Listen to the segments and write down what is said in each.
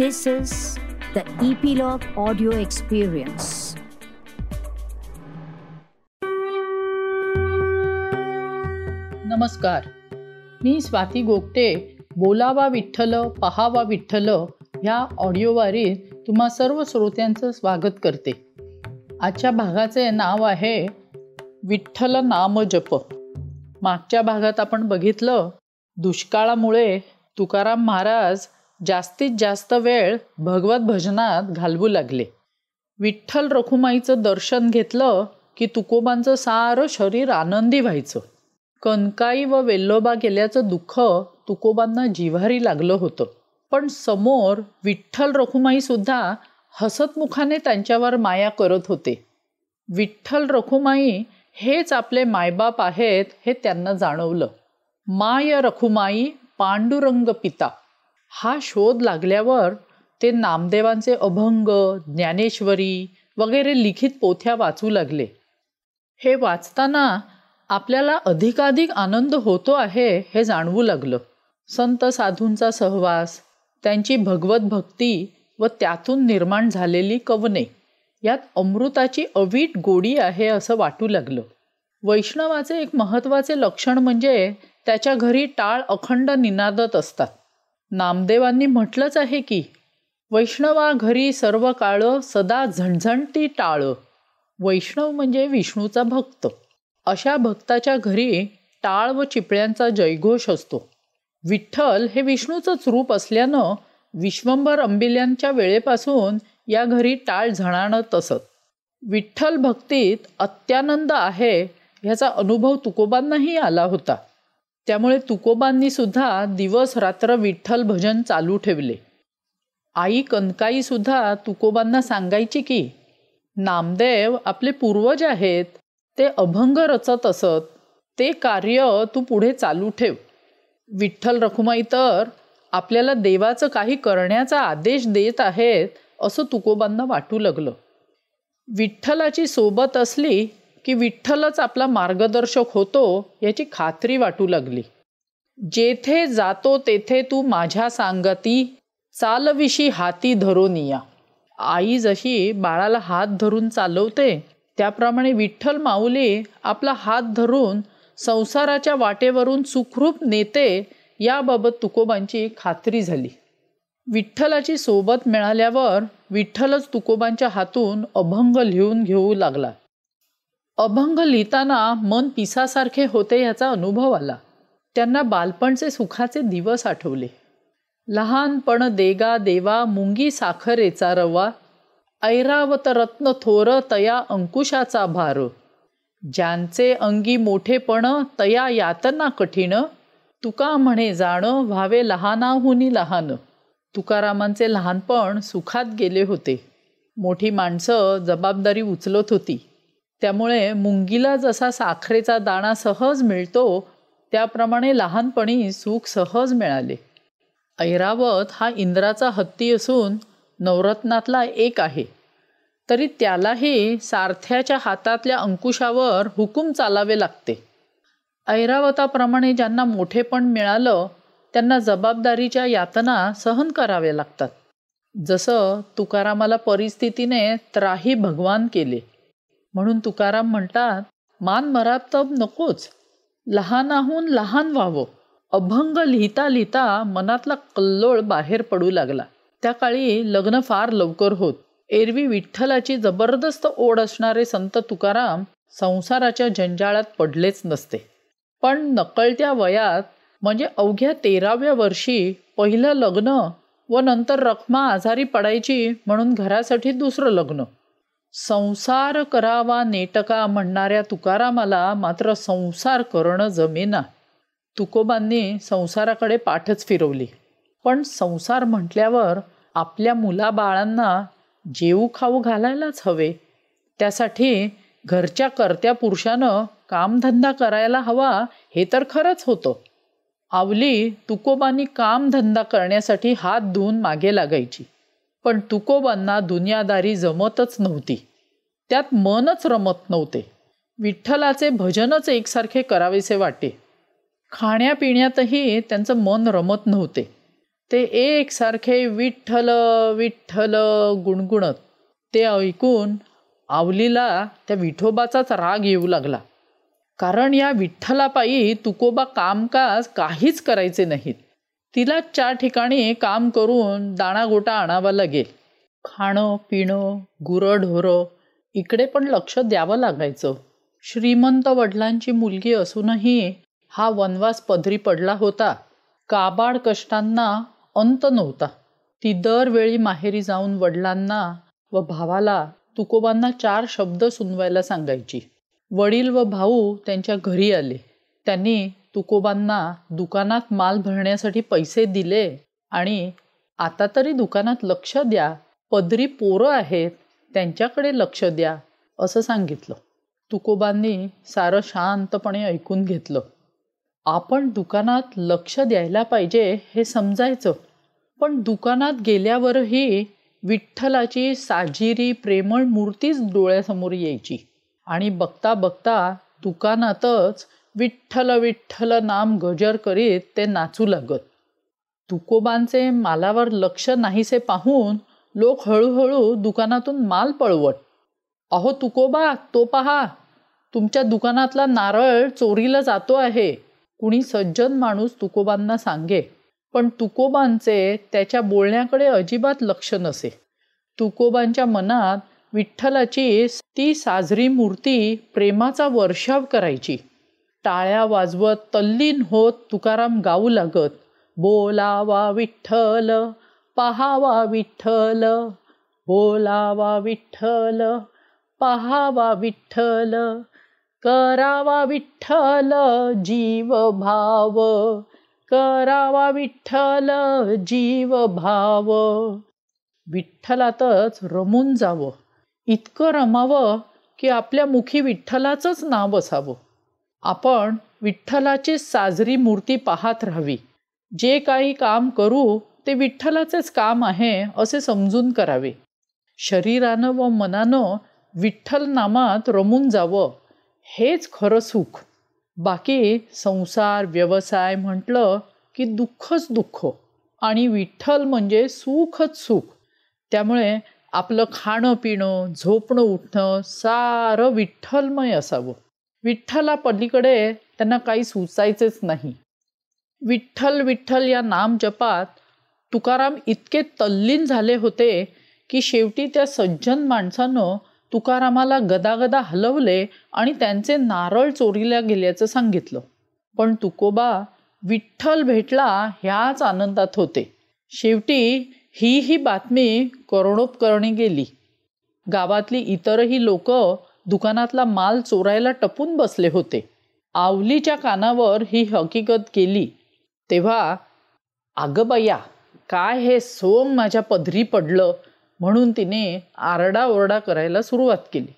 This is the Epilogue Audio Experience. नमस्कार. मी स्वाती गोगटे बोलावा विठ्ठल पहावा विठ्ठल ह्या ऑडिओवारीत तुम्हा सर्व श्रोत्यांचं स्वागत करते. आजच्या भागाचे नाव आहे विठ्ठल नाम जप. मागच्या भागात आपण बघितलं दुष्काळामुळे तुकाराम महाराज जास्तीत जास्त वेळ भगवत भजनात घालवू लागले. विठ्ठल रखुमाईचं दर्शन घेतलं की तुकोबांचं सारं शरीर आनंदी व्हायचं. कनकाई व वेल्लोबा गेल्याचं दुःख तुकोबांना जिव्हारी लागलं होतं. पण समोर विठ्ठल रखुमाईसुद्धा हसतमुखाने त्यांच्यावर माया करत होते. विठ्ठल रखुमाई हेच आपले मायबाप आहेत हे त्यांना जाणवलं. माय रखुमाई पांडुरंग पिता. हा शोध लागल्यावर ते नामदेवांचे अभंग ज्ञानेश्वरी वगैरे लिखित पोथ्या वाचू लागले. हे वाचताना आपल्याला अधिकाधिक आनंद होतो आहे हे जाणवू लागलं. संत साधूंचा सहवास त्यांची भगवत भक्ती व त्यातून निर्माण झालेली कवने यात अमृताची अवीट गोडी आहे असं वाटू लागलं. वैष्णवाचे एक महत्त्वाचे लक्षण म्हणजे त्याच्या घरी टाळ अखंड निनादत असतात. नामदेवांनी म्हटलंच आहे की वैष्णवा घरी सर्व काळ सदा झणझणती टाळ. वैष्णव म्हणजे विष्णूचा भक्त. अशा भक्ताच्या घरी टाळ व चिपळ्यांचा जयघोष असतो. विठ्ठल हे विष्णूचंच रूप असल्यानं विश्वंभर अंबिल्यांच्या वेळेपासून या घरी टाळ झणाणत असत विठ्ठल भक्तीत अत्यानंद आहे ह्याचा अनुभव तुकोबांनाही आला होता. त्यामुळे तुकोबांनी सुद्धा दिवस रात्र विठ्ठल भजन चालू ठेवले. आई कनकाई सुद्धा तुकोबांना सांगायची की नामदेव आपले पूर्वज आहेत ते अभंग रचत असत ते कार्य तू पुढे चालू ठेव. विठ्ठल रखुमाई तर आपल्याला देवाचं काही करण्याचा आदेश देत आहेत असं तुकोबांना वाटू लागलं. विठ्ठलाची सोबत असली की विठ्ठलच आपला मार्गदर्शक होतो याची खात्री वाटू लागली. जेथे जातो तेथे तू माझ्या सांगती चालविशी हाती धरून या. आई जशी बाळाला हात धरून चालवते त्याप्रमाणे विठ्ठल माऊली आपला हात धरून संसाराच्या वाटेवरून सुखरूप नेते याबाबत तुकोबांची खात्री झाली. विठ्ठलाची सोबत मिळाल्यावर विठ्ठलच तुकोबांच्या हातून अभंग लिहून घेऊ लागला. अभंग लिहिताना मन पिसासारखे होते याचा अनुभव आला. त्यांना बालपणचे सुखाचे दिवस आठवले. लहानपण देगा देवा मुंगी साखरेचा रवा ऐरावत रत्न थोर तया अंकुशाचा भार. ज्यांचे अंगी मोठेपण तया यातना कठीण. तुका म्हणे जाणं व्हावे लहानाहुनी लहान. तुकारामांचे लहानपण सुखात गेले होते. मोठी माणसं जबाबदारी उचलत होती. त्यामुळे मुंगीला जसा साखरेचा दाणा सहज मिळतो त्याप्रमाणे लहानपणी सुख सहज मिळाले. ऐरावत हा इंद्राचा हत्ती असून नवरत्नातला एक आहे. तरी त्यालाही सारथ्याच्या हातातल्या अंकुशावर हुकूम चालावे लागते. ऐरावताप्रमाणे ज्यांना मोठेपण मिळालं त्यांना जबाबदारीच्या यातना सहन कराव्या लागतात. जसं तुकारामाला परिस्थितीने त्राही भगवान केले. म्हणून तुकाराम म्हणतात मान मरातब नकोच. लहानाहून लहान व्हावं. अभंग लिहिता लिहिता मनातला कल्लोळ बाहेर पडू लागला. त्या काळी लग्न फार लवकर होत. एरवी विठ्ठलाची जबरदस्त ओढ असणारे संत तुकाराम संसाराच्या जंजाळात पडलेच नसते. पण नकळत्या वयात म्हणजे अवघ्या तेराव्या वर्षी पहिलं लग्न व नंतर रखमा आजारी पडायची म्हणून घरासाठी दुसरं लग्न. संसार करावा नेटका म्हणणाऱ्या तुकारामाला मात्र संसार करणं जमेना. तुकोबांनी संसाराकडे पाठच फिरवली. पण संसार म्हटल्यावर आपल्या मुलाबाळांना जेऊ खाऊ घालायलाच हवे. त्यासाठी घरच्या करत्या पुरुषानं कामधंदा करायला हवा हे तर खरंच होतं. आवली तुकोबांनी कामधंदा करण्यासाठी हात धुवून मागे लागायची. पण तुकोबांना दुनियादारी जमतच नव्हती. त्यात मनच रमत नव्हते. विठ्ठलाचे भजनच एकसारखे करावेसे वाटे. खाण्यापिण्यातही त्यांचं मन रमत नव्हते. ते एकसारखे विठ्ठल विठ्ठल गुणगुणत. ते ऐकून आवलीला त्या विठोबाचाच राग येऊ लागला. कारण या विठ्ठलापायी तुकोबा कामकाज काहीच करायचे नाहीत. तिला चार ठिकाणी काम करून दाणागोटा आणावा लागेल. खाणं पिणं गुरंढोरं इकडे पण लक्ष द्यावं लागायचं. श्रीमंत वडिलांची मुलगी असूनही हा वनवास पदरी पडला होता. काबाड कष्टांना अंत नव्हता. ती दरवेळी माहेरी जाऊन वडिलांना व भावाला तुकोबांना चार शब्द सुनवायला सांगायची. वडील व भाऊ त्यांच्या घरी आले. त्यांनी तुकोबांना दुकानात माल भरण्यासाठी पैसे दिले आणि आता तरी दुकानात लक्ष द्या. पदरी पोरं आहेत त्यांच्याकडे लक्ष द्या असं सांगितलं. तुकोबांनी सारं शांतपणे ऐकून घेतलं. आपण दुकानात लक्ष द्यायला पाहिजे हे समजायचं पण दुकानात गेल्यावरही विठ्ठलाची साजिरी प्रेमळ मूर्तीच डोळ्यासमोर यायची. आणि बघता बघता दुकानातच विठ्ठल विठ्ठल नाम गजर करीत ते नाचू लागत. तुकोबांचे मालावर लक्ष नाहीसे पाहून लोक हळूहळू दुकानातून माल पळवत अहो तुकोबा तो पहा तुमच्या दुकानातला नारळ चोरीला जातो आहे. कुणी सज्जन माणूस तुकोबांना सांगे पण तुकोबांचे त्याच्या बोलण्याकडे अजिबात लक्ष नसे. तुकोबांच्या मनात विठ्ठलाची ती साजरी मूर्ती प्रेमाचा वर्षाव करायची. टाळ्या वाजवत तल्लीन होत तुकाराम गाऊ लागत. बोलावा विठ्ठल पहावा विठ्ठल बोलावा विठ्ठल पहावा विठ्ठल करावा विठ्ठल जीव भाव करावा विठ्ठल जीव भाव. विठ्ठलातच रमून जावं. इतकं रमावं की आपल्या मुखी विठ्ठलाचंच नाव असावं. आपण विठ्ठलाची साजरी मूर्ती पाहत राहावी. जे काही काम करू ते विठ्ठलाचेच काम आहे असे समजून करावे. शरीरानं व मनानं विठ्ठल नामात रमून जावं हेच खरं सुख. बाकी संसार व्यवसाय म्हटलं की दुःखच दुःख. आणि विठ्ठल म्हणजे सुखच सुख. त्यामुळे आपलं खाणं पिणं झोपणं उठणं सारं विठ्ठलमय असावं. विठ्ठला पलीकडे त्यांना काही सुचायचेच नाही. विठ्ठल विठ्ठल या नाम जपात तुकाराम इतके तल्लीन झाले होते की शेवटी त्या सज्जन माणसानं तुकारामाला गदागदा हलवले आणि त्यांचे नारळ चोरीला गेल्याचं सांगितलं. पण तुकोबा विठ्ठल भेटला ह्याच आनंदात होते. शेवटी ही ही बातमी करोडोपकरणी गेली. गावातली इतरही लोक दुकानातला माल चोरायला टपून बसले होते. आवलीच्या कानावर ही हकीकत केली. तेव्हा अगं बया काय हे सोंग माझ्या पदरी पडलं? म्हणून तिने आरडाओरडा करायला सुरुवात केली.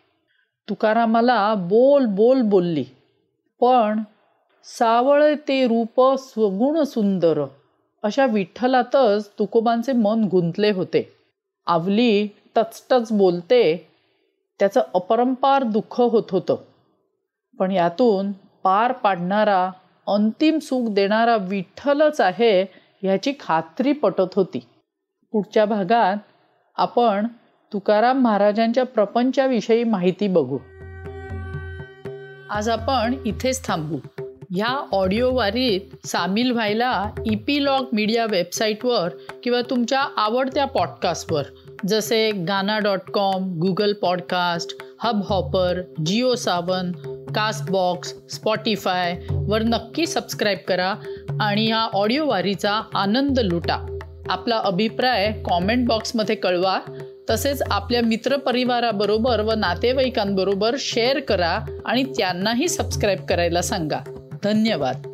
तुकारामाला बोल बोल बोलली. पण सावळ ते रूप स्वगुण सुंदर अशा विठ्ठलातच तुकोबांचे मन गुंतले होते. आवली टचटच बोलते त्याचं अपरंपार दुःख होत होतं. पण यातून पार पाडणारा अंतिम सुख देणारा विठ्ठलच आहे ह्याची खात्री पटत होती. पुढच्या भागात आपण तुकाराम महाराजांच्या प्रपंचाविषयी माहिती बघू. आज आपण इथेच थांबू. ह्या ऑडिओ वारीत सामील व्हायला इपीलॉग मीडिया वेबसाईटवर किंवा तुमच्या आवडत्या पॉडकास्टवर जसे Gaana dot com Google podcast Hubhopper JioSaavn Castbox Spotify वर नक्की सबस्क्राईब करा आणि या ऑडिओ वारीचा आनंद लुटा. आपला अभिप्राय कॉमेंट बॉक्समध्ये कळवा. तसेच आपल्या मित्रपरिवाराबरोबर व नातेवाईकांबरोबर शेअर करा आणि त्यांनाही सबस्क्राईब करायला सांगा. धन्यवाद.